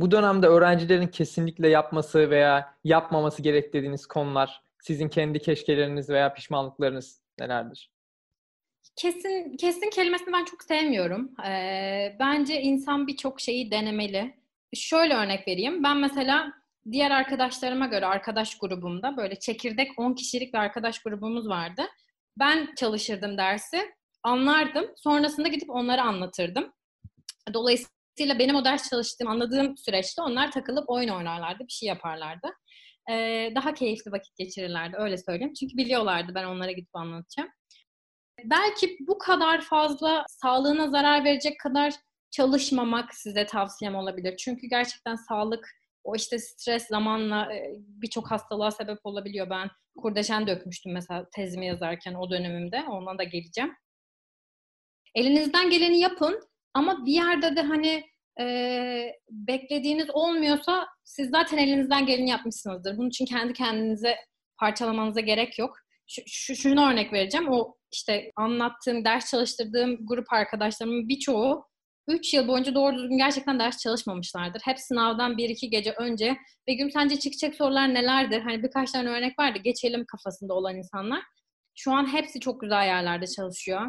Bu dönemde öğrencilerin kesinlikle yapması veya yapmaması gerek dediğiniz konular, sizin kendi keşkeleriniz veya pişmanlıklarınız nelerdir? Kesin kesin kelimesini ben çok sevmiyorum. Ee, bence insan birçok şeyi denemeli. Şöyle örnek vereyim. Ben mesela diğer arkadaşlarıma göre arkadaş grubumda böyle çekirdek 10 kişilik bir arkadaş grubumuz vardı. Ben çalışırdım dersi, anlardım. Sonrasında gidip onlara anlatırdım. Dolayısıyla benim o ders çalıştığım, anladığım süreçte onlar takılıp oyun oynarlardı, bir şey yaparlardı. Ee, daha keyifli vakit geçirirlerdi, öyle söyleyeyim. Çünkü biliyorlardı ben onlara gidip anlatacağım. Belki bu kadar fazla sağlığına zarar verecek kadar çalışmamak size tavsiyem olabilir. Çünkü gerçekten sağlık o işte stres zamanla birçok hastalığa sebep olabiliyor. Ben kurdeşen dökmüştüm mesela tezimi yazarken o dönemimde. Ondan da geleceğim. Elinizden geleni yapın ama bir yerde de hani e, beklediğiniz olmuyorsa siz zaten elinizden geleni yapmışsınızdır. Bunun için kendi kendinize parçalamanıza gerek yok. Şu, şu, şunu örnek vereceğim. O işte anlattığım, ders çalıştırdığım grup arkadaşlarımın birçoğu 3 yıl boyunca doğru düzgün gerçekten ders çalışmamışlardır. Hep sınavdan 1-2 gece önce Begüm sence çıkacak sorular nelerdir? Hani birkaç tane örnek vardı geçelim kafasında olan insanlar. Şu an hepsi çok güzel yerlerde çalışıyor.